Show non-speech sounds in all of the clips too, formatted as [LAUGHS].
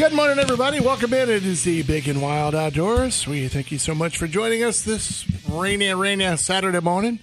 Good morning, everybody. Welcome in. It is the Big and Wild Outdoors. We thank you so much for joining us this rainy, rainy Saturday morning.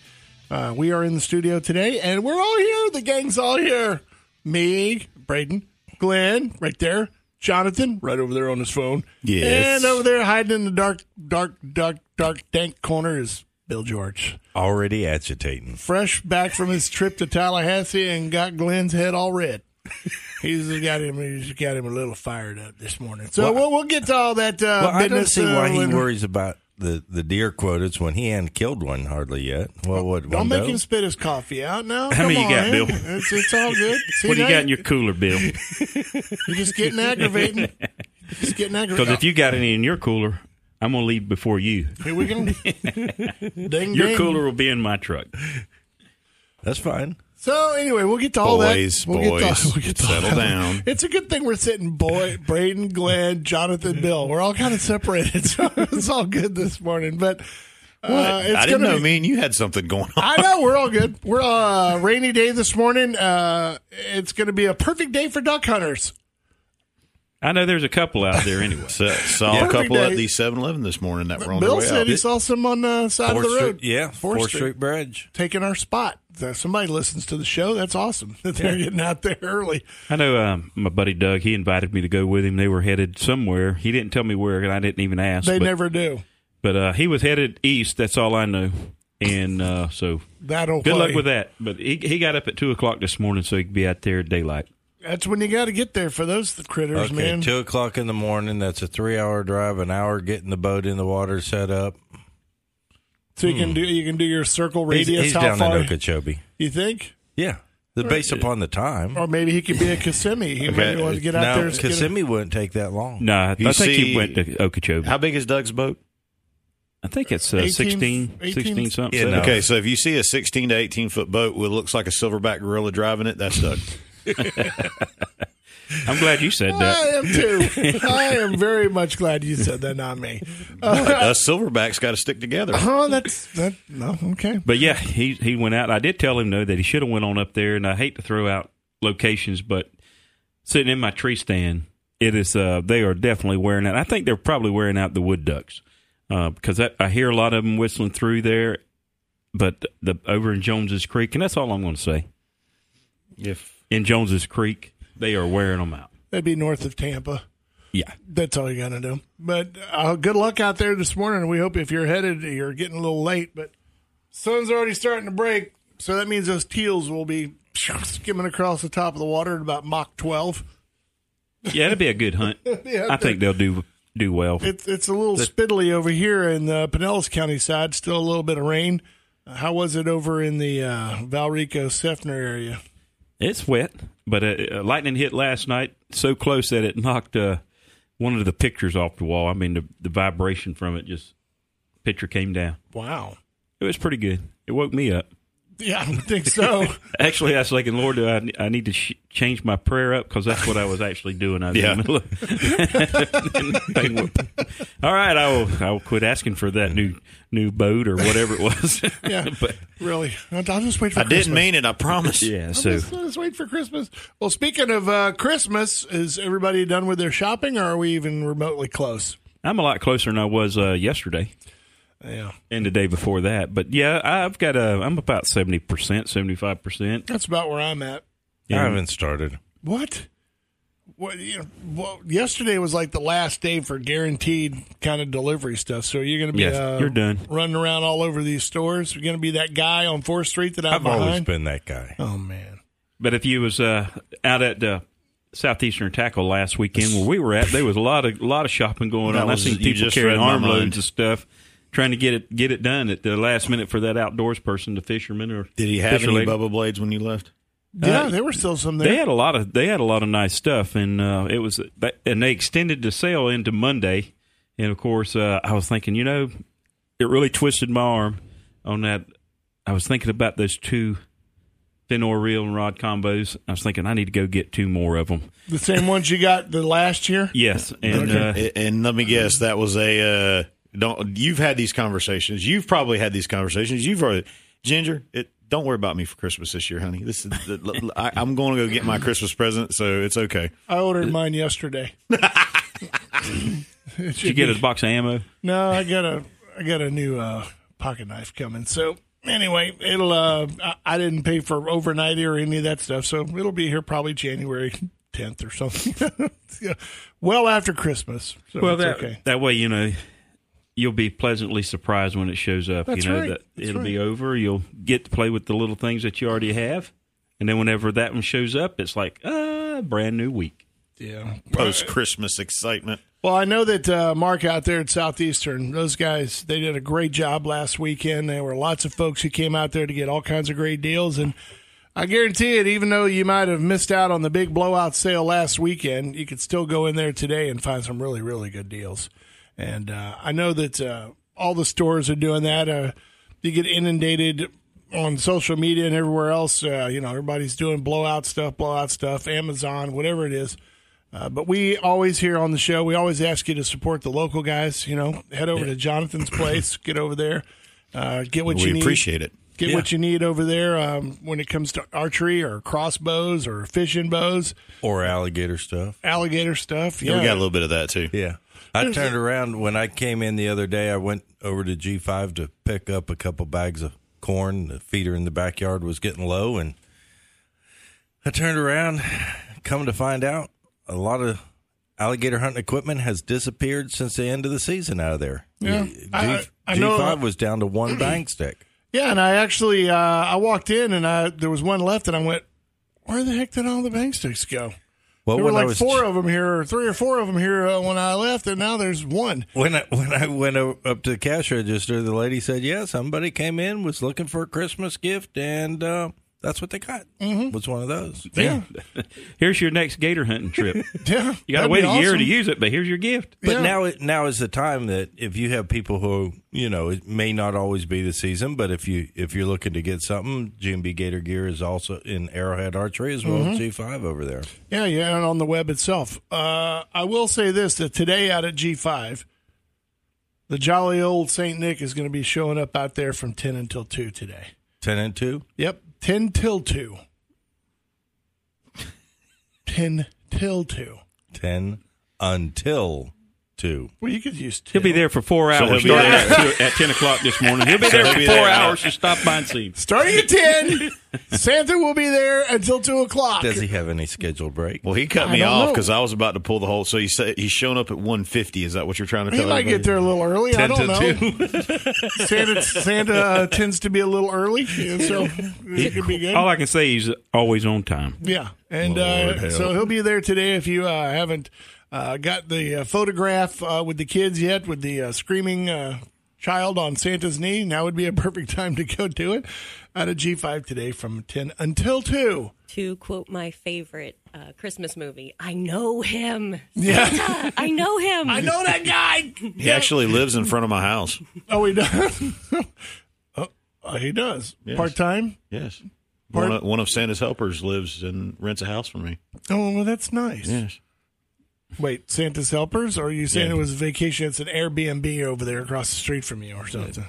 Uh, we are in the studio today, and we're all here. The gang's all here. Me, Braden, Glenn, right there. Jonathan, right over there on his phone. Yes. And over there, hiding in the dark, dark, dark, dark, dank corner is Bill George. Already agitating. Fresh back from his trip to Tallahassee and got Glenn's head all red. [LAUGHS] He's got him. He's got him a little fired up this morning. So Well, we'll, we'll get to all that. Uh, Well, I don't business, see uh, why he worries about the, the deer quotas when he hadn't killed one hardly yet. Well, what? Don't one make doe? him spit his coffee out now. How Come many you on, got, man. Bill? It's, it's all good. [LAUGHS] See, What do you got in your cooler, Bill? [LAUGHS] You're just getting aggravating. just getting aggravating. Because if you got any in your cooler, I'm gonna leave before you. here we go. ding, Your ding. cooler will be in my truck. That's fine. So anyway, we'll get to all Boys, that. We'll boys, get to, we'll get to [LAUGHS] all settle that. down. It's a good thing we're sitting, boy, Braden, Glenn, Jonathan, Bill. We're all kind of separated, [LAUGHS] so it's all good this morning. But uh, it's I didn't know be- me and you had something going on. I know we're all good. We're uh, rainy day this morning. Uh, it's going to be a perfect day for duck hunters. I know there's a couple out there anyway. So, [LAUGHS] saw Perfect a couple day. at the 7-Eleven this morning that were on Bill their way said out. he saw some on the side Fourth of the road. Street, yeah, Fourth Fourth Street. Street Bridge. taking our spot. Uh, Somebody listens to the show. That's awesome [LAUGHS] that they're getting out there early. I know um, my buddy Doug. He invited me to go with him. They were headed somewhere. He didn't tell me where, and I didn't even ask. They but, never do. But uh, he was headed east. That's all I know. And uh, so That'll good luck with that. But he he got up at two o'clock this morning so he could be out there at daylight. That's when you got to get there for those critters, Okay, man. two o'clock in the morning. That's a three-hour drive. An hour getting the boat in the water set up. So you can do you can do your circle Hmm. He's, radius. he's how down far in Okeechobee. you think? Yeah, the based upon the time. Or maybe he could be a Kissimmee. He maybe wants to get out now, there. and get a- Kissimmee wouldn't take that long. No, I, You I think he went to Okeechobee. How big is Doug's boat? I think it's uh, 18 16, 18 16 something. Yeah, no. Okay, so if you see a 16 to 18 foot boat with looks like a silverback gorilla driving it, that's Doug. [LAUGHS] I'm glad you said that. I am too. [LAUGHS] I am very much glad you said that, not me. Us silverbacks got to stick together. [LAUGHS] Oh, that's that. No, okay. But yeah, he he went out. I did tell him though that he should have went on up there. And I hate to throw out locations, but sitting in my tree stand, it is uh, they are definitely wearing out. I think they're probably wearing out the wood ducks uh, because that, I hear a lot of them whistling through there. But the over in Jones's Creek, and that's all I'm going to say. If In Jones's Creek, they are wearing them out. That'd be north of Tampa. Yeah, That's all you got to do. But uh, good luck out there this morning. We hope if you're headed, you're getting a little late, but sun's already starting to break. So that means those teals will be [LAUGHS] skimming across the top of the water at about Mach 12. yeah, it'll be a good hunt. [LAUGHS] Yeah, I think they'll do do well. It's it's a little spittly over here in the Pinellas County side. Still a little bit of rain. Uh, how was it over in the uh, Valrico Seffner area? It's wet, but uh, uh, lightning hit last night so close that it knocked uh, one of the pictures off the wall. I mean, the, the vibration from it just picture came down. Wow. It was pretty good. It woke me up. Yeah, I would think so. [LAUGHS] Actually, I was thinking, Lord, do I, I need to sh- change my prayer up because that's what I was actually doing. I was Yeah. in the middle of- [LAUGHS] [LAUGHS] All right, I will. I will quit asking for that new new boat or whatever it was. Yeah. but really. I'll I'll just wait for I Christmas. didn't mean it, I promise. yeah. I'll So just, I'll just wait for Christmas. Well, speaking of uh, Christmas, is everybody done with their shopping, or are we even remotely close? I'm a lot closer than I was uh, yesterday. Yeah, and the day before that. But yeah, I've got a. I'm about seventy percent, seventy five percent. that's about where I'm at. I haven't started. What? What? You know, well, yesterday was like the last day for guaranteed kind of delivery stuff. So you're going to be Yes, uh, you're done. running around all over these stores. You're going to be that guy on Fourth Street that I'm I've always been that guy. oh man, But if you was uh, out at uh, Southeastern Tackle last weekend where we were at, there was a lot of a lot of shopping going That on. I was- seen people carrying armloads of stuff, trying to get it get it done at the last minute for that outdoors person, the fisherman or Did he have any lady. Bubba Blades when you left? yeah, Uh, there were still some there. They had a lot of they had a lot of nice stuff, and uh, it was and they extended the sale into Monday. And of course, uh, I was thinking, you know, it really twisted my arm. on that. I was thinking about those two Fin-Nor reel and rod combos. I was thinking I need to go get two more of them. The same ones you got the last year? Yes, and uh, And- and let me guess, that was a uh, don't. You've had these conversations. You've probably had these conversations. You've already Ginger. It, don't worry about me for Christmas this year, honey. This is the, I, I'm going to go get my Christmas present, so it's okay. I ordered mine yesterday. [LAUGHS] did you get a box of ammo? No, I got a I got a new uh, pocket knife coming. So anyway, it'll uh, I, I didn't pay for overnight or any of that stuff, so it'll be here probably January tenth or something. [LAUGHS] Yeah. well after Christmas. So Well, that okay. that way you know you'll be pleasantly surprised when it shows up. That's you know right. that That's it'll right. be over. You'll get to play with the little things that you already have, and then whenever that one shows up, it's like ah, brand new week. Yeah. Post Christmas excitement. Well, I know that uh, Mark out there at Southeastern, those guys, they did a great job last weekend. There were lots of folks who came out there to get all kinds of great deals. And I guarantee it, even though you might have missed out on the big blowout sale last weekend, you could still go in there today and find some really, really good deals. And uh, I know that uh, all the stores are doing that. Uh, you get inundated on social media and everywhere else. Uh, you know, everybody's doing blowout stuff, blowout stuff, Amazon, whatever it is. Uh, but we always here on the show, we always ask you to support the local guys. You know, head over to Jonathan's place, [CLEARS THROAT] get over there, uh, get what you need. We appreciate it. Get what you need over there um, when it comes to archery or crossbows or fishing bows, or alligator stuff. alligator stuff. Yeah, Yeah, we got a little bit of that too. Yeah. I turned around when I came in the other day. I went over to G5 to pick up a couple bags of corn. The feeder in the backyard was getting low, and I turned around. Come to find out, a lot of alligator hunting equipment has disappeared since the end of the season out of there. Yeah. G, I- I know- G5 was down to one bang stick. yeah. And I actually, uh, I walked in and I there was one left, and I went, "Where the heck did all the bang sticks go?" Well, There were like four of them here, or three or four of them here uh, when I left, and now there's one. When I [LAUGHS] when I went up to the cash register, the lady said, "Yeah, somebody came in was looking for a Christmas gift, and uh, that's what they got. Mm-hmm. Was one of those. Yeah, [LAUGHS] Here's your next gator hunting trip. [LAUGHS] yeah. You got to wait be a year to use it, but here's your gift. But Yeah. now, it- now is the time that if you have people who you know, it may not always be the season, but if you if you're looking to get something, GMB Gator Gear is also in Arrowhead Archery as well Mm-hmm. as G5 over there. Yeah, yeah, and on the web itself. Uh, I will say this: that today out at G5, the jolly old Saint Nick is going to be showing up out there from ten until two today. Ten and two. Yep, ten till two. Ten till two. Ten until two. Well, you could use. Two. He'll be there for four hours he'll hours, be starting there. at, two, at 10 o'clock this morning. He'll be there he'll for be four there. hours to stop by and see. starting at ten. Santa will be there until two o'clock. Does he have any scheduled break? Well, he cut I me off because I was about to pull the whole. So he said he's showing up at 150. Is that what you're trying to He tell might everybody? get there a little early. I don't to know. [LAUGHS] Santa Santa uh, tends to be a little early, and so [LAUGHS] it could be good. All I can say is always on time. Yeah, and uh, so he'll be there today. If you uh, haven't uh, got the uh, photograph uh, with the kids yet, with the uh, screaming uh, child on Santa's knee, now would be a [LAUGHS] perfect time to go do it. Out of G five today from ten until two. to quote my favorite uh, Christmas movie, I know him. Yeah, Santa, I know him. I know that guy. [LAUGHS] He actually lives in front of my house. Oh, he does. [LAUGHS] oh, uh, he does Yes. part time. Yes. Pardon? One of, one of Santa's helpers lives and rents a house for me. Oh, well, that's nice. Yes. Wait, Santa's helpers? Or are you saying Yeah. it was a vacation? It's an Airbnb over there across the street from you, or something?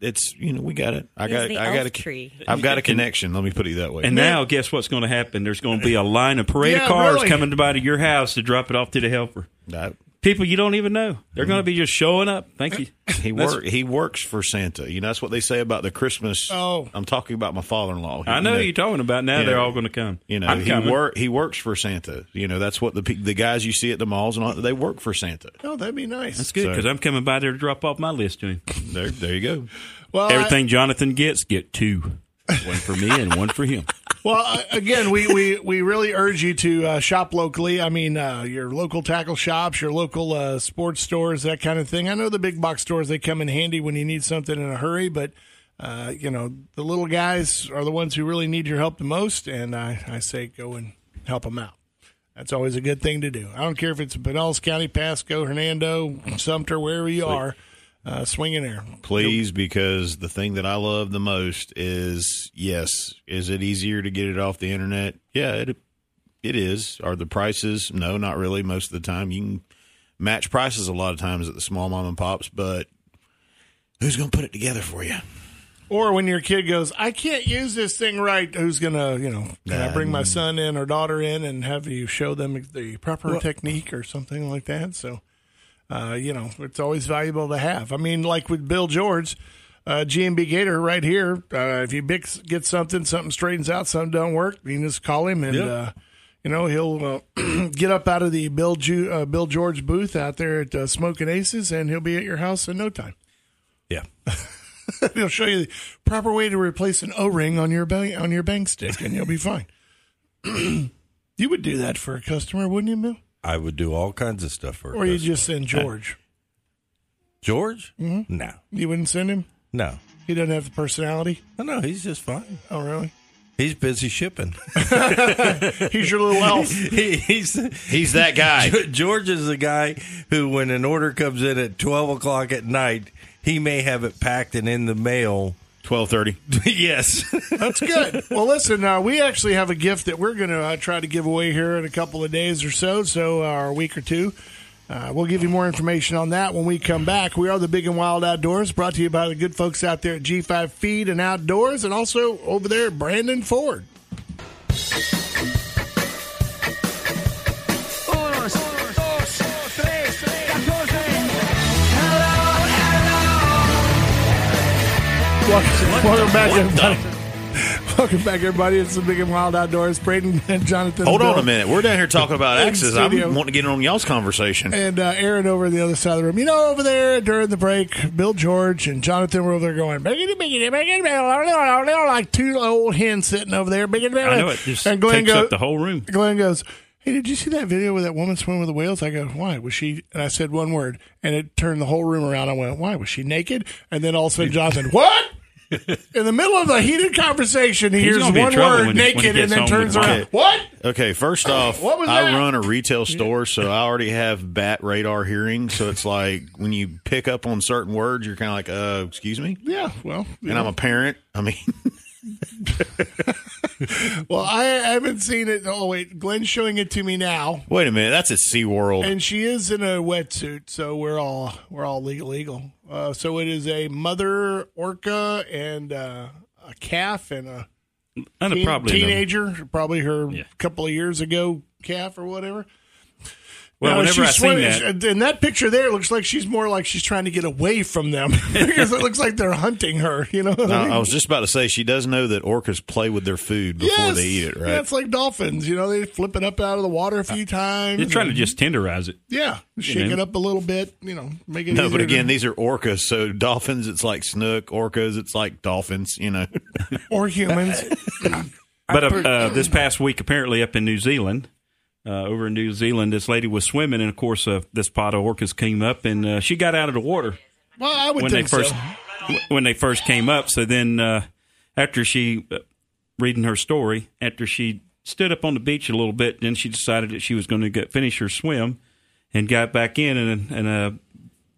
It's you know we got it. I He's got the I got elf a tree. I've got a connection. Let me put it that way. And now, guess what's going to happen? There's going to be a line of parade Yeah, of cars really. coming by to your house to drop it off to the helper. That- People you don't even know. They're going to be just showing up. Thank you. [LAUGHS] he That's- work he works for Santa. You know that's what they say about the Christmas. Oh. I'm talking about my father-in-law. I know You who you're talking about. Now Yeah. they're all going to come. You know, I'm he coming. work he works for Santa. You know, that's what the the guys you see at the malls and all they work for Santa. Oh, that'd be nice. That's good So- because I'm coming by there to drop off my list to him. There there you go. Well, I- Everything Jonathan gets, get two. One for me and one for him. Well, again, we, we, we really urge you to uh, shop locally. I mean, uh, your local tackle shops, your local uh, sports stores, that kind of thing. I know the big box stores, they come in handy when you need something in a hurry, but, uh, you know, the little guys are the ones who really need your help the most, and I, I say go and help them out. That's always a good thing to do. I don't care if it's Pinellas County, Pasco, Hernando, Sumter, wherever you are. Uh, swinging air. Please, because the thing that I love the most is yes, is it easier to get it off the internet? Yeah, it it is. Are the prices? No, not really. Most of the time, you can match prices a lot of times at the small mom and pops, but who's going to put it together for you? Or when your kid goes, I can't use this thing right. Who's gonna, you know, can I bring my son in or daughter in and have you show them the proper technique or something like that? So, uh, you know, it's always valuable to have. I mean, like with Bill George, uh, GMB Gator right here. Uh, if you get something, something straightens out, something don't work, you just call him and. Uh, you know he'll uh, [CLEARS THROAT] get up out of the Bill Ju- uh, Bill George booth out there at uh, Smoking Aces, and he'll be at your house in no time. Yeah. [LAUGHS] He'll show you the proper way to replace an O-ring on your bang, on your bang stick, and you'll be fine. [CLEARS THROAT] you would do that for a customer, wouldn't you, Bill? I would do all kinds of stuff for. a Or you customer. just send George? George? Mm-hmm. No, You wouldn't send him. no, He doesn't have the personality. no, no. He's just fine. Oh, really? He's busy shipping. [LAUGHS] He's your little elf. [LAUGHS] he, he's He's that guy. George is the guy who, when an order comes in at twelve o'clock at night, he may have it packed and in the mail. Twelve thirty. [LAUGHS] yes. That's good. [LAUGHS] Well, listen, uh, we actually have a gift that we're going to uh, try to give away here in a couple of days or so, so uh, a week or two. Uh, we'll give you more information on that when we come back. We are the Big and Wild Outdoors, brought to you by the good folks out there at G5 Feed and Outdoors, and also over there at Brandon Ford. Welcome, back, everybody. [LAUGHS] Welcome back, everybody. It's the Big and Wild Outdoors. Braden and Jonathan. Hold on a minute. We're down here talking about In axes. I'm wanting to get in on y'all's conversation. and uh, Aaron over the other side of the room. You know, over there during the break, Bill George and Jonathan were over there going, biggity, biggity, biggity, biggity," like two old hens sitting over there. Biggity, biggity. I know it just and Glenn takes go- up the whole room. Glenn goes, Hey, did you see that video where that woman swimming with the whales? I go, Why? Was she? And I said one word, and it turned the whole room around. I went, Why? Was she naked? And then all of a sudden, Jonathan, What? In the middle of a heated conversation, he He's hears gonna be in one trouble word, when he- when he naked, and gets then home turns with around. Mike. What? Okay, first [CLEARS THROAT] off, What was I that? run a retail store, so I already have bat radar hearing. So it's like when you pick up on certain words, you're kind of like, uh, excuse me? Yeah, well, you And I'm a parent. I mean, [LAUGHS] [LAUGHS] Well, I haven't seen it. Oh wait, Glenn's showing it to me now, wait a minute. That's at SeaWorld. and she is in a wetsuit, so we're all we're all legal. legal. Uh, so it is a mother orca and uh, a calf and a And teen- probably another- teenager, probably her Yeah. couple of years ago calf or whatever. Well, Now, whenever I she's seen that, in that picture there, looks like she's more like she's trying to get away from them [LAUGHS] because it looks like they're hunting her. You know, what I mean? I was just about to say she does know that orcas play with their food before Yes. they eat it, right? Yeah, it's like dolphins. You know, they flip it up out of the water a few times. they're trying to just tenderize it. yeah, shake know. it up a little bit. You know, make it. no, but again, to- these are orcas. So dolphins, it's like snook. Orcas, it's like dolphins. You know, [LAUGHS] or humans. [LAUGHS] But uh, uh, this past week, apparently up in New Zealand, uh, over in New Zealand, this lady was swimming, and of course, uh, this pot of orcas came up, and uh, she got out of the water well, I would when they think first so. when they first came up. So then, uh, after she uh, reading her story, after she stood up on the beach a little bit, then she decided that she was going to get finish her swim, and got back in, and and uh,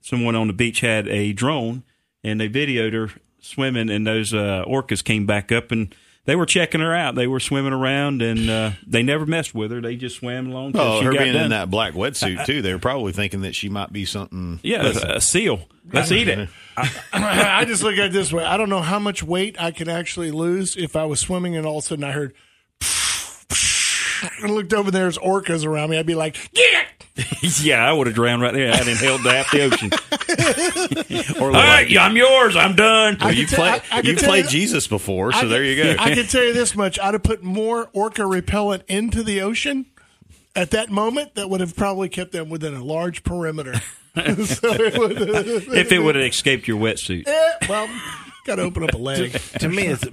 someone on the beach had a drone, and they videoed her swimming, and those uh, orcas came back up and. They were checking her out. They were swimming around, and uh, they never messed with her. They just swam along. oh, she her got being done. in that black wetsuit [LAUGHS] too. They were probably thinking that she might be something. yeah, a, a seal. Let's eat it. [LAUGHS] [COUGHS] I just look at it this way. I don't know how much weight I could actually lose if I was swimming and all of a sudden I heard. [LAUGHS] I looked over there, there's orcas around me. I'd be like, "Get it!" [LAUGHS] Yeah, I would have drowned right there. I'd inhaled half the ocean. [LAUGHS] Or All like, right, I'm yours. I'm done. I you can play, I- I you played you- Jesus before, so I there can- you go. I can tell you this [LAUGHS] much: I'd have put more orca repellent into the ocean at that moment. That would have probably kept them within a large perimeter. so it would, if it would have escaped your wetsuit. Eh, well, [LAUGHS] got to open up a leg. to me, it's.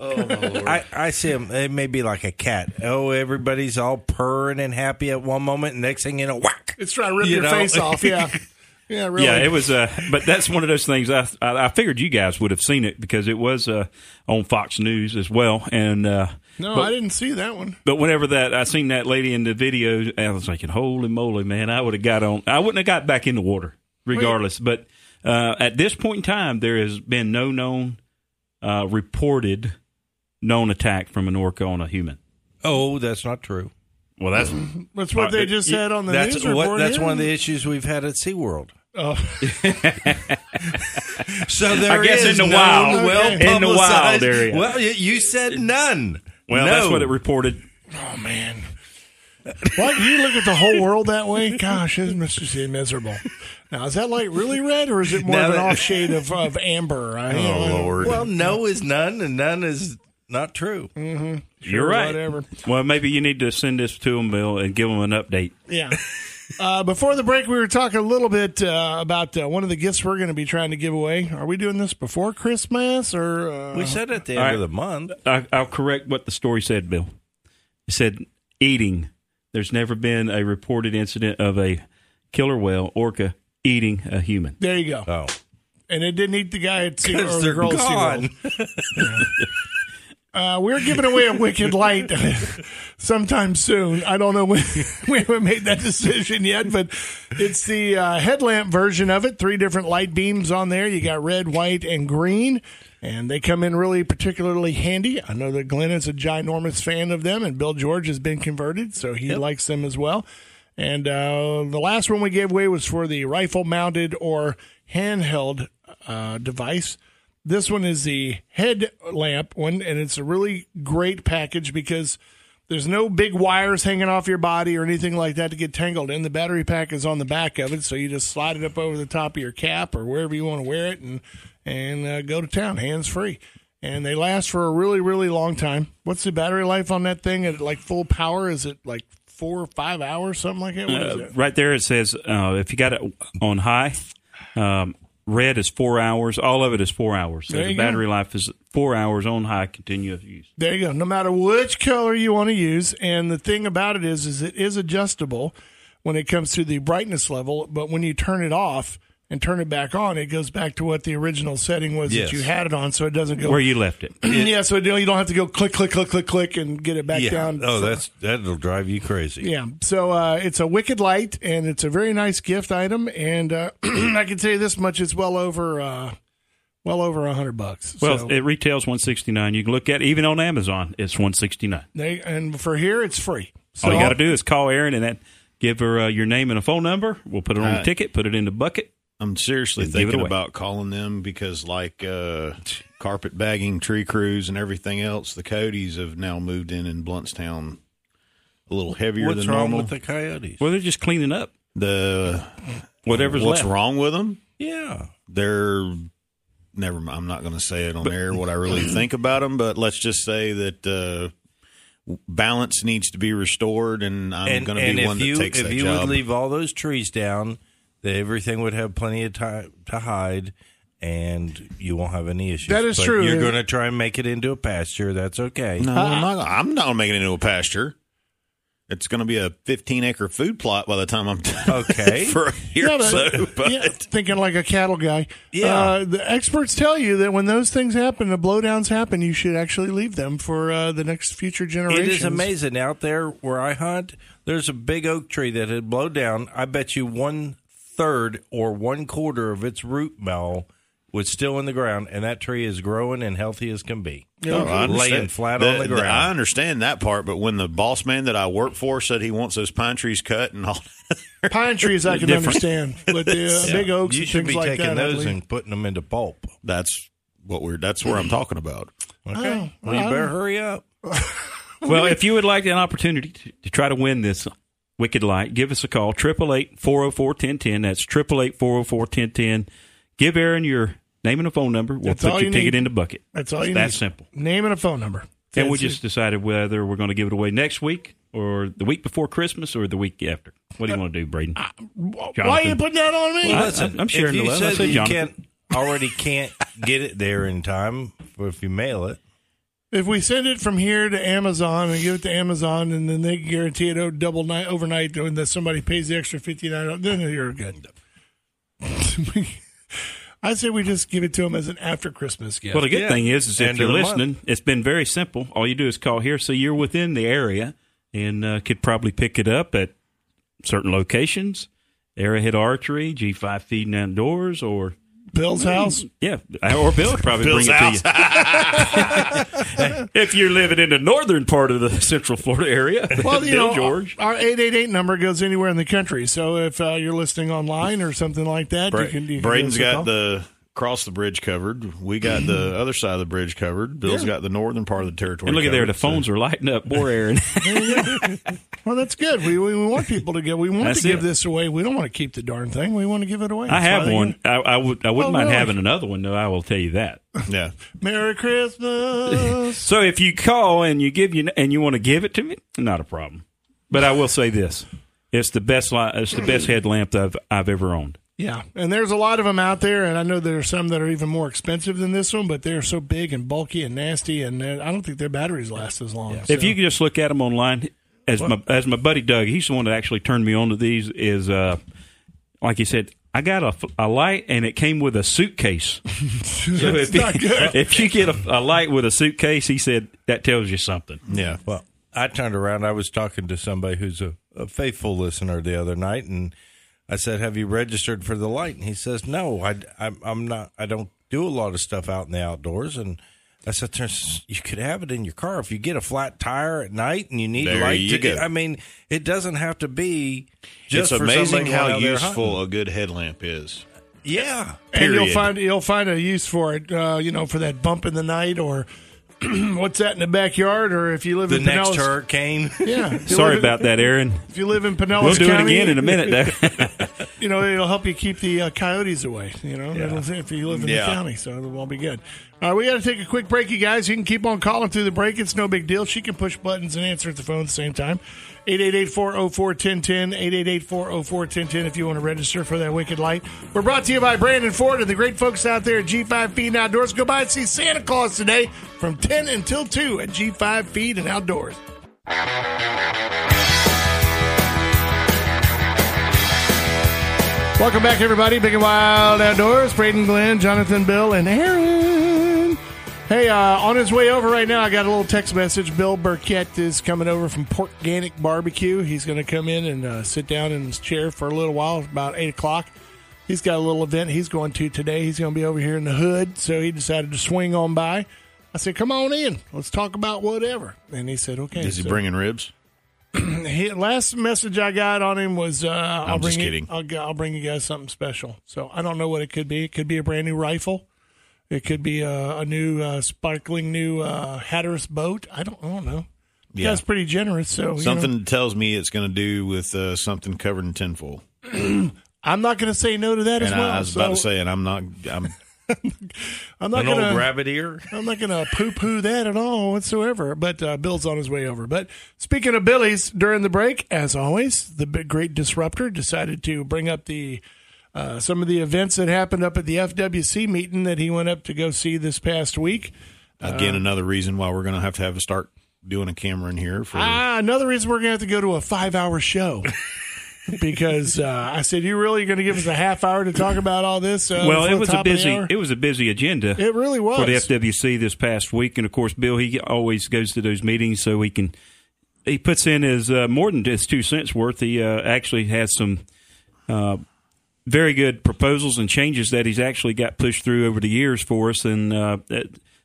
I, I see him. It may be like a cat. Oh, everybody's all purring and happy at one moment, and next thing you know, whack. It's trying to rip You your know? face off. Yeah, [LAUGHS] yeah, really. Yeah, it was. Uh, but that's one of those things. I, I I figured you guys would have seen it because it was uh, on Fox News as well. And uh, no, but, I didn't see that one. But whenever that I seen that lady in the video, I was thinking, "Holy moly, man! I would have got on. I wouldn't have got back in the water. regardless. But uh, at this point in time, there has been no known uh, reported known attack from an orca on a human. Oh, that's not true. Well, that's [LAUGHS] That's what Uh, they just it- said on the That's news what. report. That's here. one of the issues we've had at SeaWorld. Oh. [LAUGHS] [LAUGHS] So there I guess is in the no wild. well In the wild area. Well, you- you said none. well, no. that's what it reported. Oh man. Why do you look at the whole world that way? Gosh, it must just be miserable. Now, is that light really red, or is it more Now of an that- off shade of, of amber? I, Oh Lord. Well, no is none, and none is not true. You're right. whatever. Well, maybe you need to send this to them, Bill, and give them an update. Yeah. Uh, before the break, we were talking a little bit uh, about uh, one of the gifts we're going to be trying to give away. Are we doing this before Christmas or? Uh, We said at the end All right. of the month. I, I'll correct what the story said, Bill. It said eating. There's never been a reported incident of a killer whale orca eating a human. there you go. Oh, And it didn't eat the guy at Sea [LAUGHS] or the girl at gone. SeaWorld. Uh, we're giving away a wicked light [LAUGHS] sometime soon. I don't know when [LAUGHS] we haven't made that decision yet, but it's the uh, headlamp version of it. Three different light beams on there. You got red, white, and green, and they come in really particularly handy. I know that Glenn is a ginormous fan of them, and Bill George has been converted, so he likes them as well. And uh, the last one we gave away was for the rifle mounted or handheld uh, device. This one is the headlamp one, and it's a really great package because there's no big wires hanging off your body or anything like that to get tangled in. The battery pack is on the back of it, so you just slide it up over the top of your cap or wherever you want to wear it, and and uh, go to town hands free. And they last for a really really long time. What's the battery life on that thing at like full power? Is it like four or five hours, something like that? Uh, right there, it says uh, if you got it on high, um, red is four hours. All of it is four hours. So the go. battery life is four hours on high, continuous use. There you go. No matter which color you want to use, and the thing about it is, is it is adjustable when it comes to the brightness level. But when you turn it off and turn it back on, it goes back to what the original setting was Yes. that you had it on, so it doesn't go. Where you left it. [CLEARS THROAT] yeah, so you don't you don't have to go click, click, click, click, click, and get it back Yeah. down. Oh, for- that's that'll drive you crazy. yeah. So uh, it's a wicked light, and it's a very nice gift item. And uh, [CLEARS THROAT] I can tell you this much: it's well over, uh, well over a hundred bucks. Well, So it retails one sixty nine. You can look at it, even on Amazon. It's one sixty nine. they, and for here, it's free. So All you got to do is call Aaron and that give her uh, your name and a phone number. We'll put it on the ticket, put it in the bucket. I'm seriously And give it thinking about calling them because, like uh, carpet bagging, tree crews, and everything else, the Coyotes have now moved in in Blountstown a little heavier What's than wrong normal. with the coyotes? Well, they're just cleaning up the whatever's what's left. wrong with them? yeah. They're never. mi- I'm not going to say it on air what I really [CLEARS THROAT] think about them, but let's just say that uh, balance needs to be restored, and I'm going to be if one you that takes if you job. would leave all those trees down, that everything would have plenty of time to hide, and you won't have any issues. That is But true. You're going to try and make it into a pasture. That's okay. no, I'm not. I'm not making it into a pasture. It's going to be a 15 acre food plot by the time I'm done. Okay. [LAUGHS] for a year Yeah, or but- so. But yeah, thinking like a cattle guy. Yeah. Uh, the experts tell you that when those things happen, the blowdowns happen, you should actually leave them for uh, the next future generations. It is amazing out there where I hunt. There's a big oak tree that had blown down. I bet you one third or one quarter of its root ball was still in the ground, and that tree is growing and healthy as can be. Oh, I understand. laying flat on the ground. I understand that part, but when the boss man that I work for said he wants those pine trees cut and all, Pine trees I [LAUGHS] can understand, but the uh, [LAUGHS] big oaks you and should things be like taking that. Those and putting them into pulp. that's what we're. That's where I'm talking about. Okay, Oh, well, you better hurry up. [LAUGHS] Well, if you would like an opportunity to, to try to win this wicked light, give us a call, 888-404-1010. That's 888-404-1010. Give Aaron your name and a phone number. We'll That's all put your you ticket need. in the bucket. That's all you It's that need. simple. Name and a phone number. And we That's just decided whether we're going to give it away next week or the week before Christmas or the week after. What do you uh, want to do, Braden? it. Why are you Jonathan. putting that on me? Well, I'm- I'm sharing if the you love. I said said you Jonathan. can't already can't get it there in time, or if you mail it, if we send it from here to Amazon and give it to Amazon, and then they guarantee it o- double night overnight, and that somebody pays the extra fifty nine, then you're good. [LAUGHS] I say we just give it to them as an after Christmas gift. Well, the good Yeah. thing is, is if End you're of the month. listening, it's been very simple. All you do is call here, so you're within the area and uh, could probably pick it up at certain locations Arrowhead Archery, G5 Feed and Outdoors, or Bill's house. yeah, or Bill would probably bring it to you. [LAUGHS] if you're living in the northern part of the Central Florida area, [LAUGHS] Well, you Bill know, George. our 888 number goes anywhere in the country. So if uh, you're listening online or something like that, Bra- you can, you Braden's got the cross the bridge covered. We got the mm-hmm. other side of the bridge covered. Bill's got the northern part of the territory. And look at there, the covered, so- phones are lighting up. More Aaron. [LAUGHS] Well, that's good. We, we, we want people to give. We want That's to give it. this away. We don't want to keep the darn thing. We want to give it away. I That's have one. I, I would. I wouldn't Oh, mind really? having another one, though. I will tell you that. [LAUGHS] Yeah. Merry Christmas. So if you call and you give you and you want to give it to me, not a problem. But I will say this: it's the best. Li- it's the best headlamp I've I've ever owned. Yeah, and there's a lot of them out there, and I know there are some that are even more expensive than this one, but they're so big and bulky and nasty, and uh, I don't think their batteries last as long. If so- you could just look at them online, as my as my buddy Doug, he's the one that actually turned me on to these. Is uh, like he said, I got a, a light and it came with a suitcase. [LAUGHS] so if, you, if you get a, a light with a suitcase, he said that tells you something. Yeah. Well, I turned around. I was talking to somebody who's a, a faithful listener the other night, and I said, "Have you registered for the light?" And he says, "No, I, I'm, I'm not. I don't do a lot of stuff out in the outdoors." And I said, "There's, you could have it in your car if you get a flat tire at night and you need There light." you to, go. I mean, it doesn't have to be. Just it's amazing how useful hunting. a good headlamp is. Yeah, and you'll find you'll find a use for it. Uh, you know, for that bump in the night, or [CLEARS THROAT] what's that in the backyard, or if you live in the in next Pinellas. hurricane. [LAUGHS] Yeah, [LAUGHS] Sorry live in- about that, Aaron. [LAUGHS] If you live in Pinellas We'll do it again in a minute. Though. you know, it'll help you keep the uh, coyotes away. You know, It'll- if you live in Yeah. the county, so it'll all be good. All right, we got to take a quick break, you guys. You can keep on calling through the break. It's no big deal. She can push buttons and answer at the phone at the same time. 888-404-1010, 888-404-1010 if you want to register for that Wicked Light. We're brought to you by Brandon Ford and the great folks out there at G5 Feed and Outdoors. Go by and see Santa Claus today from 10 until 2 at G5 Feed and Outdoors. Welcome back, everybody. Big and Wild Outdoors. Braden, Glenn, Jonathan, Bill, and Aaron. Hey, uh, on his way over right now, I got a little text message. Bill Burkett is coming over from Porkganic Barbecue. He's going to come in and uh, sit down in his chair for a little while, about 8 o'clock. He's got a little event he's going to today. He's going to be over here in the hood, so he decided to swing on by. I said, come on in. Let's talk about whatever. And he said, okay. Is he So- bringing ribs? [CLEARS THROAT] he, last message I got on him was, uh, "I'll bring just you, kidding. I'll, g- I'll bring you guys something special." So I don't know what it could be. It could be a brand new rifle. It could be a, a new, uh, sparkling new uh, Hatteras boat. I don't, I don't know. Yeah. That's pretty generous. So you know, Something tells me it's going to do with uh, something covered in tinfoil. [CLEARS THROAT] I'm not going to say no to that as well. I, I was about to say, and I'm not. I'm [LAUGHS] I'm not An going old to. rabbit ear. I'm not going to poo poo that at all whatsoever. But uh, Bill's on his way over. But speaking of Billy's, during the break, as always, the big great disruptor decided to bring up the uh, some of the events that happened up at the FWC meeting that he went up to go see this past week. again another reason why we're going to have to have to start doing a camera in here for. Ah, another reason we're going to have to go to a five hour show. [LAUGHS] because uh, I said, "You really going to give us a half hour to talk about all this?" Uh, well, it was a top of the busy. It was a busy agenda. It really was. for the FWC this past week, and of course, Bill he always goes to those meetings so he can he puts in his uh, more than his two cents worth. He uh, actually has some uh, very good proposals and changes that he's actually got pushed through over the years for us, and uh,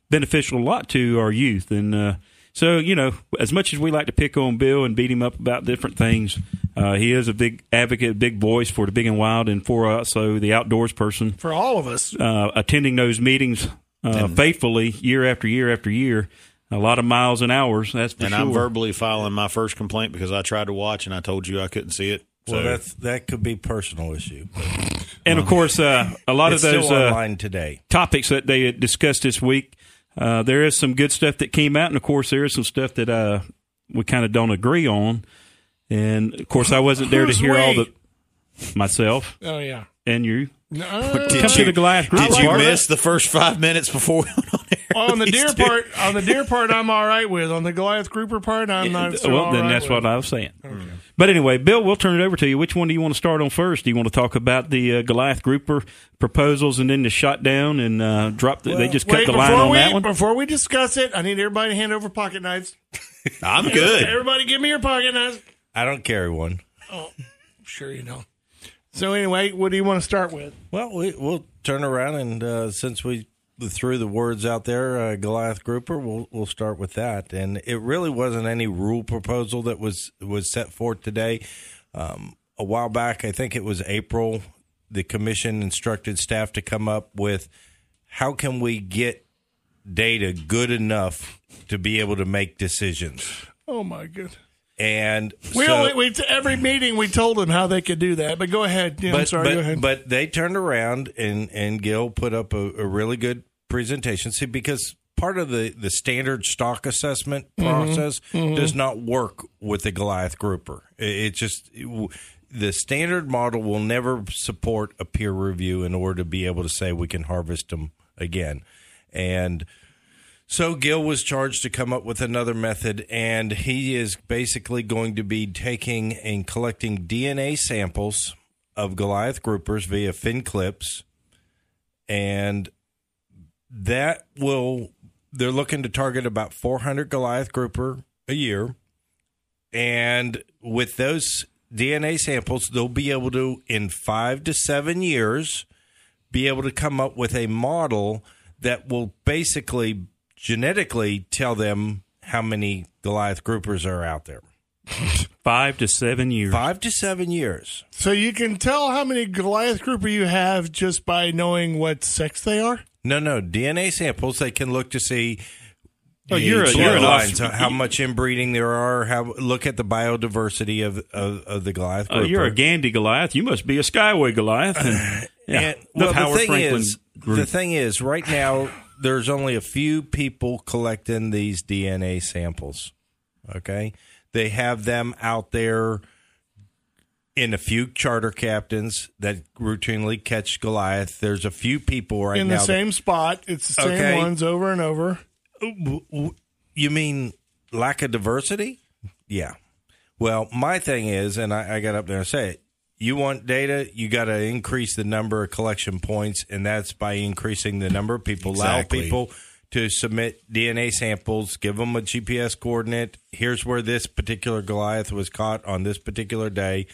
beneficial a lot to our youth. And uh, so, you know, as much as we like to pick on Bill and beat him up about different things, uh, he is a big advocate, big voice for the big and wild, and for also the outdoors person for all of us. uh, attending those meetings uh, faithfully year after year after year. A lot of miles and hours. That's for and sure. I'm verbally filing my first complaint because I tried to watch and I told you I couldn't see it. So Well, that's that could be personal issue. [LAUGHS] and of course, uh, a lot It's of those still uh, online today. topics that they discussed this week. Uh, there is some good stuff that came out, and of course, there is some stuff that uh, we kind of don't agree on. And of course, I wasn't there to Who's hear all the myself Oh yeah. and you. Uh, [LAUGHS] Did Come to you- the Goliath group Did you miss the first five minutes before we went on air? on the deer two- part, on the deer part, I'm all right with. On the Goliath grouper part, I'm not. So well, all then right that's with. what I was saying. But anyway, Bill, we'll turn it over to you. Which one do you want to start on first? Do you want to talk about the uh, Goliath grouper proposals and then the shot down and uh, drop? The, they just cut Wait, the before line on we that one. before we discuss it, I need everybody to hand over pocket knives. [LAUGHS] I'm good. Everybody, give me your pocket knives. I don't carry one. Oh, sure, you know. So anyway, what do you want to start with? Well, we, we'll turn around and uh, since we threw the words out there, uh, Goliath grouper, we'll we'll start with that. And it really wasn't any rule proposal that was was set forth today. Um, a while back, I think it was April. The commission instructed staff to come up with how can we get data good enough to be able to make decisions. Oh my goodness. And We so- only we every meeting we told them how they could do that. But go ahead. Yeah, I'm but, sorry. but, go ahead. But they turned around and and Gil put up a, a really good presentation. See, because part of the the standard stock assessment Mm-hmm. process does not work with the Goliath grouper. It, it just it w- the standard model will never support a peer review in order to be able to say we can harvest them again, and. So Gil was charged to come up with another method, and he is basically going to be taking and collecting DNA samples of Goliath groupers via fin clips, and that will they're looking to target about 400 Goliath grouper a year, and with those DNA samples, they'll be able to in five to seven years be able to come up with a model that will basically genetically tell them how many Goliath groupers are out there. [LAUGHS] Five to seven years. Five to seven years. so you can tell how many Goliath grouper you have just by knowing what sex they are. No, no DNA samples. They can look to see. Oh, you're a- you're an lines, how much inbreeding there are. How look at the biodiversity of of, of the Goliath Oh, grouper. you're a Gandy Goliath. You must be a Skyway Goliath. [LAUGHS] And, yeah, And, the well, the Howard thing Franklin is, group. the thing is, right now there's only a few people collecting these DNA samples. Okay, they have them out there in a few charter captains that routinely catch Goliath. There's a few people right in now. the that- same spot. It's the same Okay. ones over and over. W- w- You mean lack of diversity? Yeah. Well, my thing is, and I, I got up there and say it. You want data, you got to increase the number of collection points, and that's by increasing the number of people. Exactly. Allow people to submit DNA samples, give them a GPS coordinate. Here's where this particular Goliath was caught on this particular day.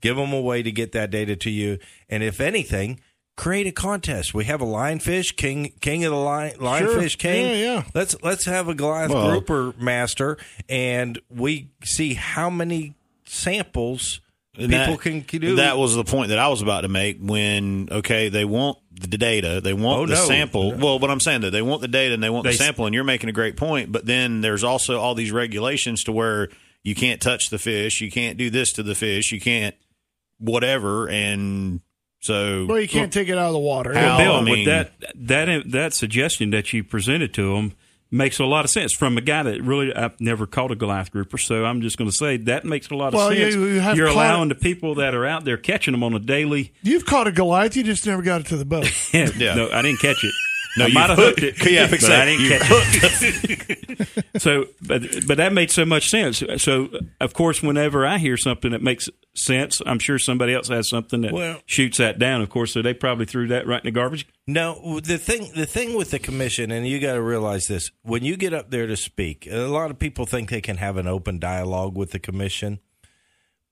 Give them a way to get that data to you, and if anything, create a contest. We have a lionfish king, king of the lion, lionfish king. Yeah, yeah. Let's let's have a Goliath Well- grouper master, and we see how many samples people that, can do. That was the point that I was about to make. When okay, they want the data, they want Oh, the no. sample. Well, what I'm saying that they want the data and they want They- the sample, and you're making a great point. But then there's also all these regulations to where you can't touch the fish, you can't do this to the fish, you can't whatever, and so Well, you can't take it out of the water. How- Bill, I mean- with that that that suggestion that you presented to him makes a lot of sense from a guy that really I've never caught a Goliath grouper, so I'm just going to say that makes a lot of Well, sense. You, you You're caught allowing the people that are out there catching them on a daily. You've caught a Goliath. You just never got it to the boat. [LAUGHS] Yeah. No, I didn't catch it. No, you might have hooked- it, Yeah, but. I didn't You catch it. [LAUGHS] so, but but that made so much sense. So, of course, whenever I hear something that makes sense, I'm sure somebody else has something that Well- shoots that down. Of course, so they probably threw that right in the garbage. No, the thing the thing with the commission, and you got to realize this: when you get up there to speak, a lot of people think they can have an open dialogue with the commission.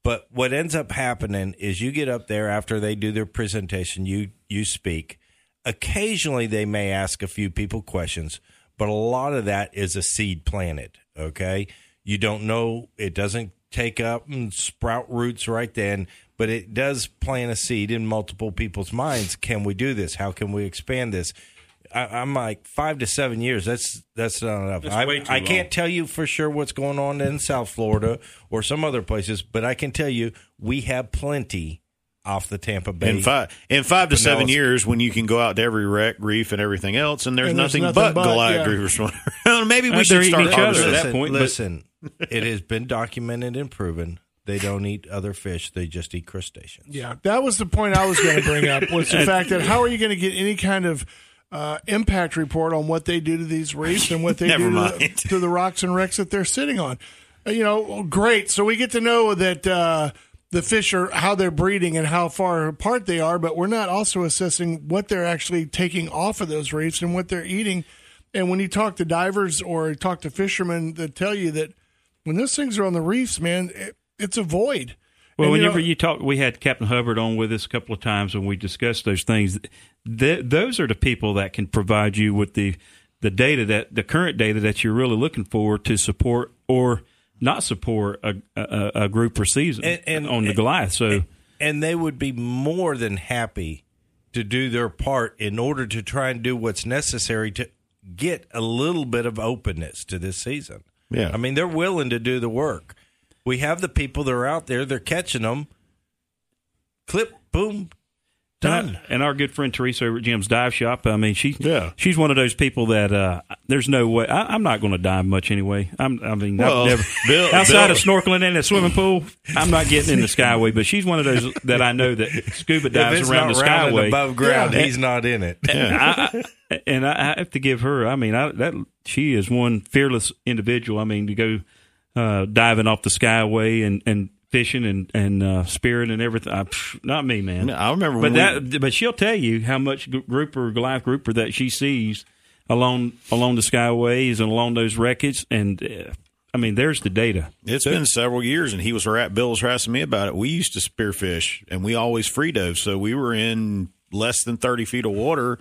But what ends up happening is you get up there after they do their presentation, you you speak. Occasionally, they may ask a few people questions, but a lot of that is a seed planted. Okay, you don't know; it doesn't take up and sprout roots right then, but it does plant a seed in multiple people's minds. Can we do this? How can we expand this? I, I'm like five to seven years. That's that's not enough. That's I, I can't tell you for sure what's going on in South Florida or some other places, but I can tell you we have plenty off the Tampa Bay. in five in five to But now seven years when you can go out to every wreck, reef, and everything else, and there's, And there's nothing, nothing but, but, Goliath yeah. groupers. [LAUGHS] Maybe we should start each other at that listen, point, but- listen it has been documented and proven they don't eat other fish; they just eat crustaceans. Yeah, that was the point I was going to bring up was the [LAUGHS] fact that how are you going to get any kind of uh, impact report on what they do to these reefs and what they [LAUGHS] do to the, to the rocks and wrecks that they're sitting on? Uh, You know, great. So we get to know that uh, the fish are how they're breeding and how far apart they are, but we're not also assessing what they're actually taking off of those reefs and what they're eating. And when you talk to divers or talk to fishermen, that tell you that when those things are on the reefs, man, it, it's a void. Well, And, you whenever know- you talk, we had Captain Hubbard on with us a couple of times when we discussed those things. Th- those are the people that can provide you with the the data that the current data that you're really looking for to support or not support a, a, a group or season And- and- on the Goliath. So and they would be more than happy to do their part in order to try and do what's necessary to get a little bit of openness to this season. Yeah. I mean, they're willing to do the work. We have the people that are out there, they're catching them. Clip, boom, done. And, and our good friend Teresa over at Jim's Dive Shop. I mean, she Yeah. she's one of those people that uh, there's no way. I, I'm not going to dive much anyway. I'm, I mean, Well, never, [LAUGHS] Bill- outside Bill- of snorkeling in a swimming pool, I'm not getting in the [LAUGHS] Skyway. But she's one of those that I know that scuba dives around the Skyway. above ground, Yeah. he's not in it. [LAUGHS] I, I- and I, have to give her. I mean, I, that she is one fearless individual. I mean, to go uh, diving off the Skyway and, and fishing and and uh, spearing and everything. I, pff, not me, man. I remember But when we- but she'll tell you how much gr- grouper, Goliath grouper that she sees along along the skyways and along those wreckage. And uh, I mean, there's the data. It's been several years, and he was at Bill was harassing me about it. We used to spearfish, and we always free dove, so we were in less than thirty feet of water.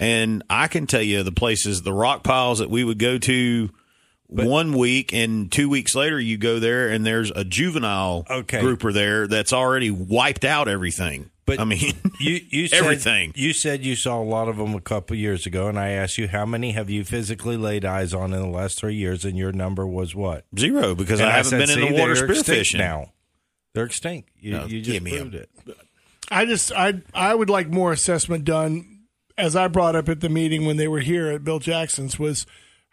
And I can tell you the places, the rock piles that we would go to one week, and two weeks later you go there, and there's a juvenile Okay. grouper there that's already wiped out everything. But I mean, [LAUGHS] You you [LAUGHS] said, Everything. You said you saw a lot of them a couple years ago, and I asked you how many have you physically laid eyes on in the last three years, and your number was what? zero because And I haven't said, been in the water they're spearfishing now. They're extinct. You, No, you just proved a- it. I just I I would like more assessment done as I brought up at the meeting when they were here at Bill Jackson's was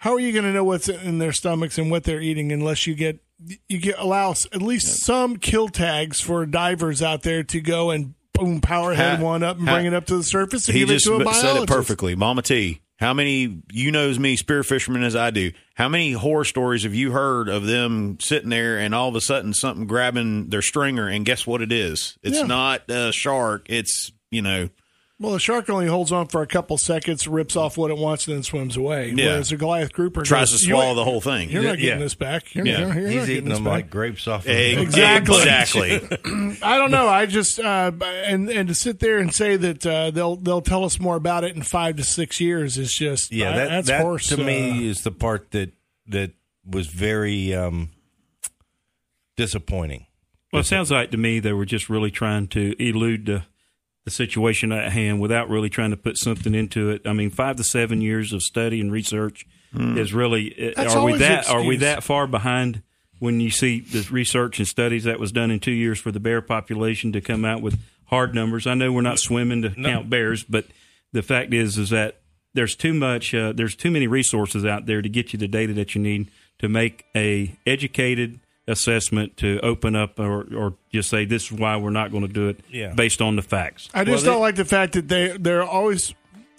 how are you going to know what's in their stomachs and what they're eating unless you get you get allow at least some kill tags for divers out there to go and boom power head Ha- one up and ha- bring it up to the surface and he give just it to a biologist. said it perfectly. Mama T, how many you know as many spear fishermen as I do? How many horror stories have you heard of them sitting there and all of a sudden something grabbing their stringer and guess what it is? It's Yeah. not a shark. It's you know Well, the shark only holds on for a couple seconds, rips off what it wants, and then swims away. Yeah. Whereas a Goliath grouper tries goes, to swallow the whole thing. You're not getting Yeah. this back. You're, Yeah. you're, you're He's not eating them back. like grapes off. Of Exactly. Exactly. [LAUGHS] [CLEARS THROAT] I don't know. I just uh, and and to sit there and say that uh, they'll they'll tell us more about it in five to six years is just Yeah, that, that's that horse to uh, me is the part that that was very um, disappointing. Well, it sounds like to me they were just really trying to elude the, the situation at hand without really trying to put something into it. I mean, five to seven years of study and research is really. That's are we that? Are we that far behind? When you see the research and studies that was done in two years for the bear population to come out with hard numbers, I know we're not swimming to count bears, but the fact is, is that there's too much, uh, there's too many resources out there to get you the data that you need to make a educated assessment to open up or, or just say this is why we're not going to do it Yeah. based on the facts. I just Well, don't they- like the fact that they they're always.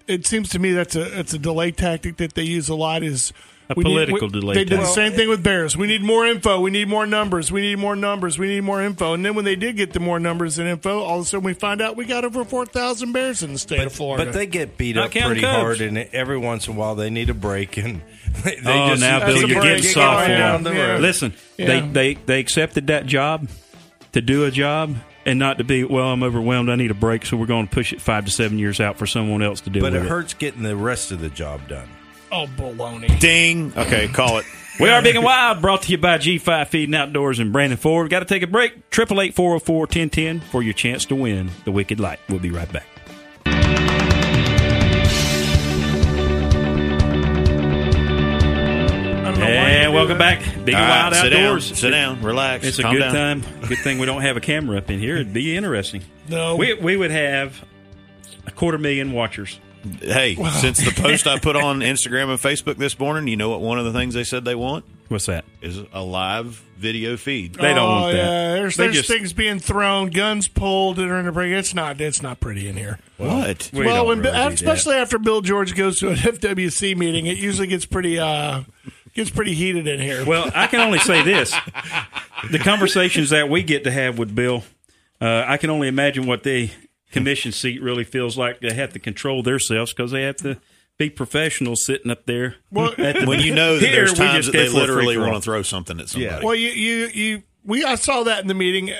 It seems to me that's a it's a delay tactic that they use a lot. Is A we need- political we- delay They did the same thing with bears. We need more info. We need more numbers. We need more numbers. We need more info. And then when they did get the more numbers and info, all of a sudden we find out we got over four thousand bears in the state of Florida. But they get beat Not up pretty Cubs. hard, and every once in a while they need a break. And they, [LAUGHS] they oh, just now That's Bill, you're break. getting soft yeah, now. down the yeah. Listen, Yeah. they, they they accepted that job to do a job and not to be well. I'm overwhelmed. I need a break, so we're going to push it five to seven years out for someone else to deal But it it. hurts getting the rest of the job done. Oh, baloney. Ding. Okay, call it. [LAUGHS] We are big and wild. Brought to you by G5 Feed and Outdoors and Brandon Ford. Got to take a break. Triple eight four zero four ten ten for your chance to win the Wicked Light. We'll be right back. I don't know why you And welcome back, Big All and right, Wild sit down. Outdoors. Sit down. Relax. It's a Calm good down. time. Good thing we don't have a camera up in here. It'd be interesting. No. We we would have a quarter million watchers. Hey, since the post I put on [LAUGHS] Instagram and Facebook this morning, you know what? One of the things they said they want What's that? is a live video feed. They don't oh, want that. Yeah, there's, there's just- things being thrown, guns pulled during the break. It's not. It's not pretty in here. What? We well, when, really do that. especially after Bill George goes to an [LAUGHS] FWC meeting, it usually gets pretty uh gets pretty heated in here. Well, I can only say this: [LAUGHS] the conversations that we get to have with Bill, uh, I can only imagine what the commission seat really feels like. They have to control themselves because they have to be professionals sitting up there. Well, the- [LAUGHS] When you know that there's times just that they go literally want to throw something at somebody. Well, you, you, you, we, I saw that in the meeting.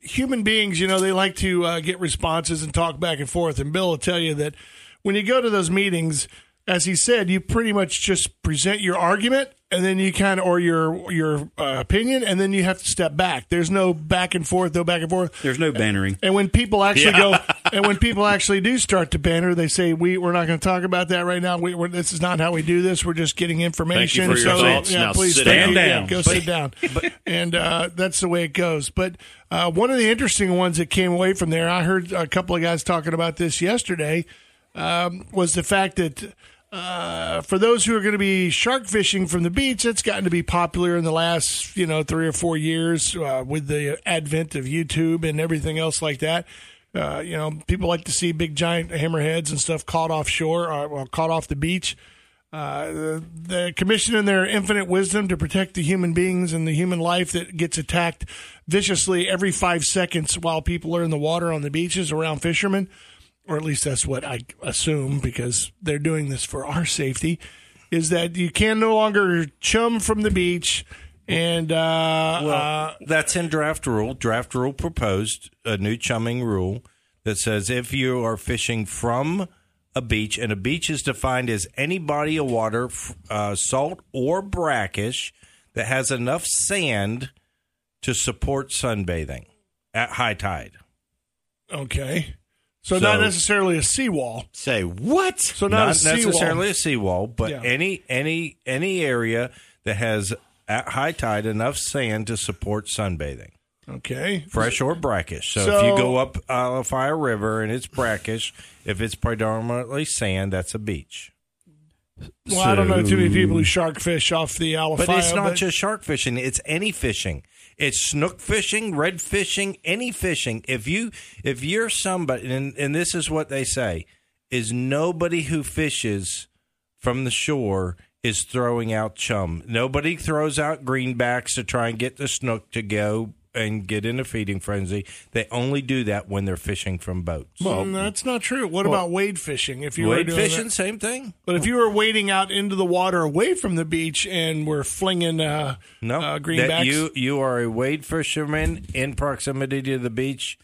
human beings, you know, they like to uh, get responses and talk back and forth. And Bill will tell you that when you go to those meetings, as he said, you pretty much just present your argument and then you kind of or your your uh, opinion, and then you have to step back. There's no back and forth, no back and forth. There's no bannering. And when people actually go, and when people actually do start to banner, they say, "We we're not going to talk about that right now. We, we're, this is not how we do this. We're just getting information." for your so yeah, Now please sit thank down. Yeah, go sit down. [LAUGHS] and uh, that's the way it goes. But uh, one of the interesting ones that came away from there, I heard a couple of guys talking about this yesterday, um, was the fact that. Uh, for those who are going to be shark fishing from the beach, it's gotten to be popular in the last, you know, three or four years uh, with the advent of YouTube and everything else like that. Uh, you know, people like to see big giant hammerheads and stuff caught offshore or well, caught off the beach. Uh, the, the commission, in their infinite wisdom to protect the human beings and the human life that gets attacked viciously every five seconds while people are in the water on the beaches around fishermen, or at least that's what I assume because they're doing this for our safety, is that you can no longer chum from the beach. And uh, Well, uh, that's in draft rule. Draft rule proposed a new chumming rule that says if you are fishing from a beach, and a beach is defined as any body of water, uh, salt or brackish, that has enough sand to support sunbathing at high tide. okay, so, not necessarily a seawall. Say what? So not, Not a necessarily a seawall, but Yeah. any any any area that has at high tide enough sand to support sunbathing. Okay, fresh or brackish. So, if you go up uh, Alafia River and it's brackish, if it's predominantly sand, that's a beach. Well, I don't know too many people who shark fish off the Alafia. But it's not just shark fishing; it's any fishing. It's snook fishing, red fishing, any fishing. If you if you're somebody, and, and this is what they say, is nobody who fishes from the shore is throwing out chum. Nobody throws out greenbacks to try and get the snook to go and get in a feeding frenzy. They only do that when they're fishing from boats. Well, that's not true. What about wade fishing? If you were Wade doing fishing, that? same thing. but if you were wading out into the water away from the beach and were flinging uh, No, uh, that greenbacks, you you are a wade fisherman in proximity to the beach,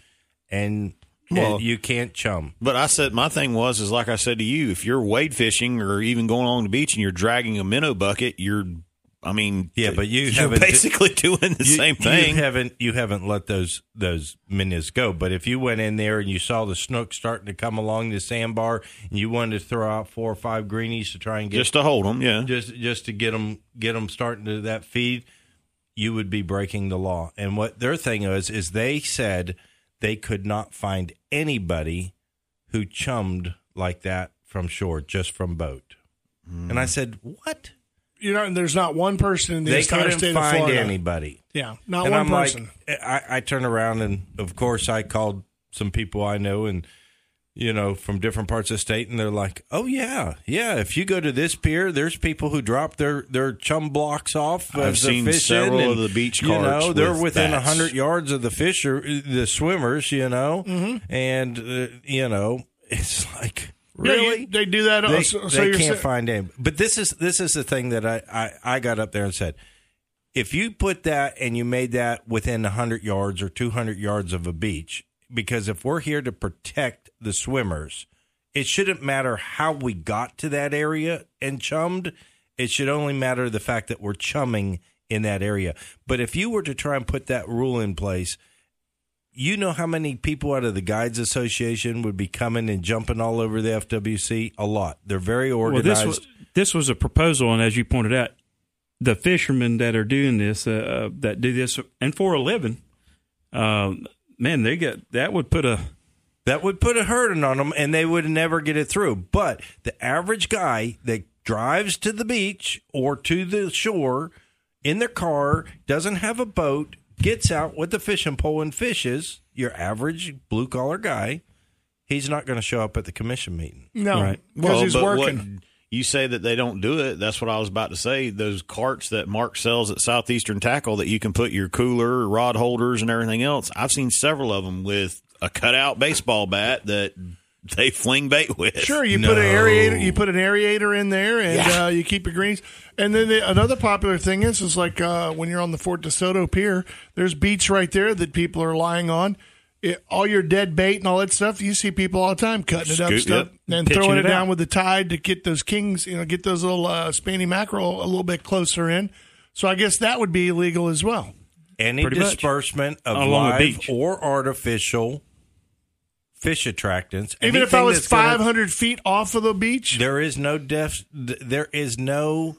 and, and Well- you can't chum. But I said my thing was is like I said to you, if you're wade fishing or even going along the beach and you're dragging a minnow bucket, you're, I mean, Yeah, but you you're basically [LAUGHS] doing the You- same thing. You haven't you haven't let those those minnows go. But if you went in there and you saw the snook starting to come along the sandbar, and you wanted to throw out four or five greenies to try and get just to hold them, yeah. just just to get them get them starting to that feed, you would be breaking the law. And what their thing is is they said they could not find anybody who chummed like that from shore, just from boat. And I said, "What? You know, there's not one person in the they entire couldn't state find of Florida. anybody." Yeah, not and one I'm person. like, I, I turn around and of course I called some people I know and you know from different parts of the state and they're like, oh yeah, yeah. If you go to this pier, there's people who drop their their chum blocks off. I've as seen fishing several and, of the beach You know, they're with within a hundred yards of the fisher, the swimmers. You know, Mm-hmm. and uh, you know [LAUGHS] it's like. Yeah, Really? they do that. they, so, so they you're can't sa- find him. But this is this is the thing that I, I, I got up there and said, if you put that and you made that within hundred yards or two hundred yards of a beach, because if we're here to protect the swimmers, it shouldn't matter how we got to that area and chummed. It should only matter the fact that we're chumming in that area. But if you were to try and put that rule in place, you know how many people out of the Guides Association would be coming and jumping all over the FWC? A lot. They're very Well, organized. this was this was a proposal, and as you pointed out, the fishermen that are doing this, uh, uh, that do this, and for a living, uh, man, they get that would put a that would put a hurting on them, and they would never get it through. But the average guy that drives to the beach or to the shore in their car, doesn't have a boat, gets out with the fishing pole and fishes, your average blue collar guy, he's not going to show up at the commission meeting. No, Right. because he's but working. what- you say that they don't do it. That's what I was about to say. Those carts that Mark sells at Southeastern Tackle that you can put your cooler, rod holders, and everything else. I've seen several of them with a cutout baseball bat that [LAUGHS] they fling bait with. Sure, you put an aerator, you put an aerator in there, and Yeah. uh, you keep your greens. And then the, another popular thing is, is like uh, when you're on the Fort DeSoto Pier, there's beach right there that people are lying on. It, all your dead bait and all that stuff, you see people all the time cutting it up, Scoot, stuff, yep. and Pitching throwing it, it down out. with the tide to get those kings, you know, get those little uh, spanny mackerel a little bit closer in. So I guess that would be illegal as well. Any Pretty much. disbursement of Along live beach. or artificial fish attractants, Even if I was that's gonna- 500 feet off of the beach, there is no def, there is no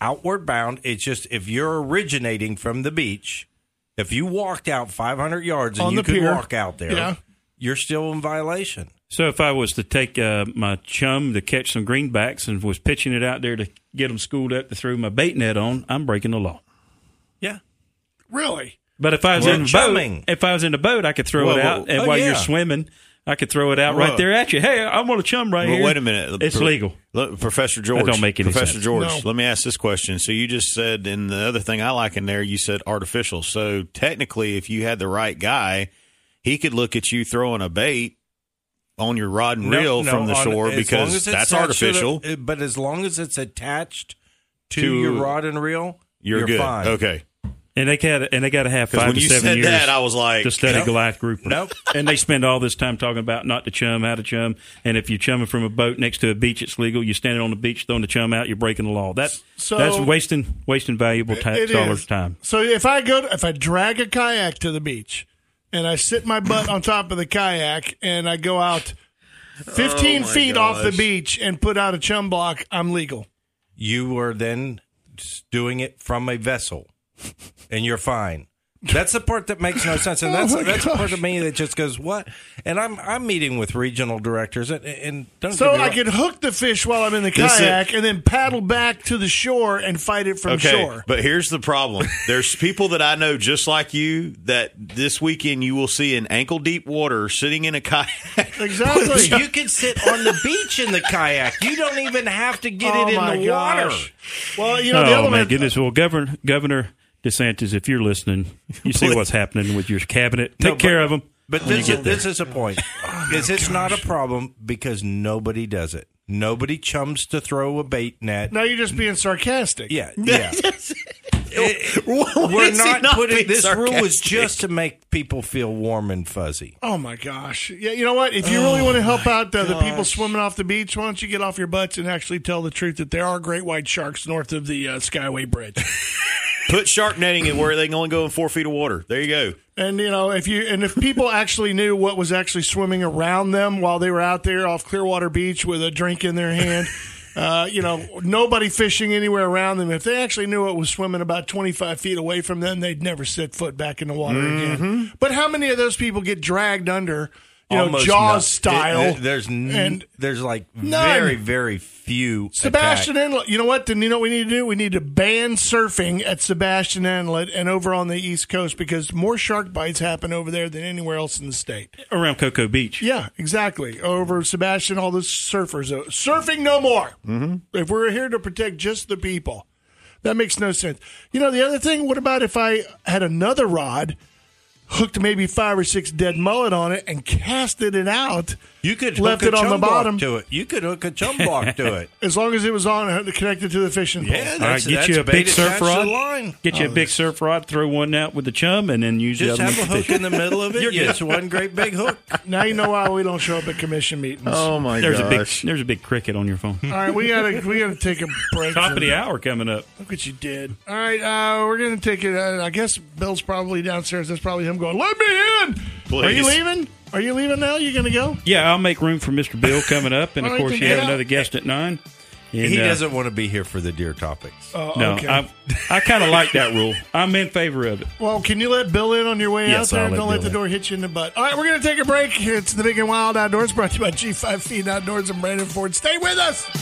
outward bound. It's just if you're originating from the beach, if you walked out 500 yards and On you could pier. walk out there, Yeah. you're still in violation. So if I was to take uh, my chum to catch some greenbacks and was pitching it out there to get them schooled up to throw my bait net on, I'm breaking the law. Yeah. really. But if I was Well, in the chumming. boat, if I was in the boat, I could throw Whoa, it out, whoa. and Oh, while yeah. you're swimming, I could throw it out Whoa. right there at you. Hey, I'm on a chum right Well, here. wait a minute. It's Pro- legal. Look, Professor George. don't make any Professor sense. George, No. let me ask this question. So you just said, and the other thing I like in there, you said artificial. So technically, if you had the right guy, he could look at you throwing a bait on your rod and No, reel no, from the shore long because that's attached to the- artificial. uh, but as long as it's attached to, To- your rod and reel, you're, good. fine. Okay. And they got and they got to have five when to you seven said years that, I was like, to study Nope. Goliath grouper. Nope. [LAUGHS] And they spend all this time talking about not to chum, how to chum, and if you're chumming from a boat next to a beach, it's legal. You're standing on the beach throwing the chum out, you're breaking the law. That So- that's wasting wasting valuable tax dollars' is. time. So if I go, to, if I drag a kayak to the beach, and I sit my butt on top of the kayak, and I go out fifteen Oh, my feet off the beach and put out a chum block, I'm legal. You are then doing it from a vessel, and you're fine. That's the part that makes no sense, and [LAUGHS] oh that's Oh my that's the part of me that just goes what. And I'm I'm meeting with regional directors, and, and don't So I can hook the fish while I'm in the This kayak, and then paddle back to the shore and fight it from Okay, shore. but here's the problem. There's people that I know just like you that this weekend you will see in ankle deep water sitting in a kayak. [LAUGHS] Exactly. You can sit on the beach in the kayak. You don't even have to get Oh it in my the water. Well, you know the oh other my one. goodness! Well, Governor Governor DeSantis, if you're listening, you see what's happening with your cabinet. Take No, but- care of them. But this is, this is a point. [LAUGHS] Oh, is it's not a problem because nobody does it. Nobody chums to throw a bait net. Now you're just being sarcastic. Yeah, [LAUGHS] yeah. [LAUGHS] When We're is he not, putting being this rule is just to make people feel warm and fuzzy. Oh my gosh! Yeah, you know what? If you really want to help out uh, the people swimming off the beach, why don't you get off your butts and actually tell the truth that there are great white sharks north of the uh, Skyway Bridge? [LAUGHS] Put shark netting in where they can only go in four feet of water. There you go. and you know, if you and if people actually knew what was actually swimming around them while they were out there off Clearwater Beach with a drink in their hand. Uh, you know, nobody fishing anywhere around them. If they actually knew it was swimming about 25 feet away from them, they'd never set foot back in the water again. But how many of those people get dragged under, you know, Almost Jaws none. style? There- There's n- and there's like None. very very few. Sebastian attack- Inlet. You know what? Then you know what we need to do? We need to ban surfing at Sebastian Inlet and over on the East Coast because more shark bites happen over there than anywhere else in the state. Around Cocoa Beach. Yeah, exactly. Over Sebastian, all the surfers. Surfing no more. Mm-hmm. If we're here to protect just the people, that makes no sense. You know, the other thing, what about if I had another rod, hooked maybe five or six dead mullet on it, and casted it out? You could left hook it a on the chum block bottom. to it. You could hook a chum block to [LAUGHS] it. As long as it was on uh, connected to the fishing pole. Yeah, All right, that's, get that's you a big surf attached to the rod. line. Get you a big surf rod, throw one out with the chum, and then use Just the other have a hook in the [LAUGHS] middle of it. You're yeah, good. it's one great big hook. [LAUGHS] Now you know why we don't show up at commission meetings. Oh my There's a big there's a big cricket on your phone. All right, we gotta we gotta take a break. Top of the hour coming up. Look what you did. All right, uh, we're gonna take it. Uh, I guess Bill's probably downstairs. That's probably him going. Let me in. Are you leaving? Are you leaving now? You gonna go? Yeah, I'll make room for Mr. Bill coming up, and [LAUGHS] of right, course then you get have out. another guest at nine. And, He uh, doesn't want to be here for the deer topics. Uh, No, okay. I, I kind of like that rule. I'm in favor of it. well, can you let Bill in on your way Yes, out there? I'll let Don't let Bill the in. door hit you in the butt. All right, we're gonna take a break. It's the Big and Wild Outdoors brought to you by G5 Feed Outdoors and Brandon Ford. Stay with us.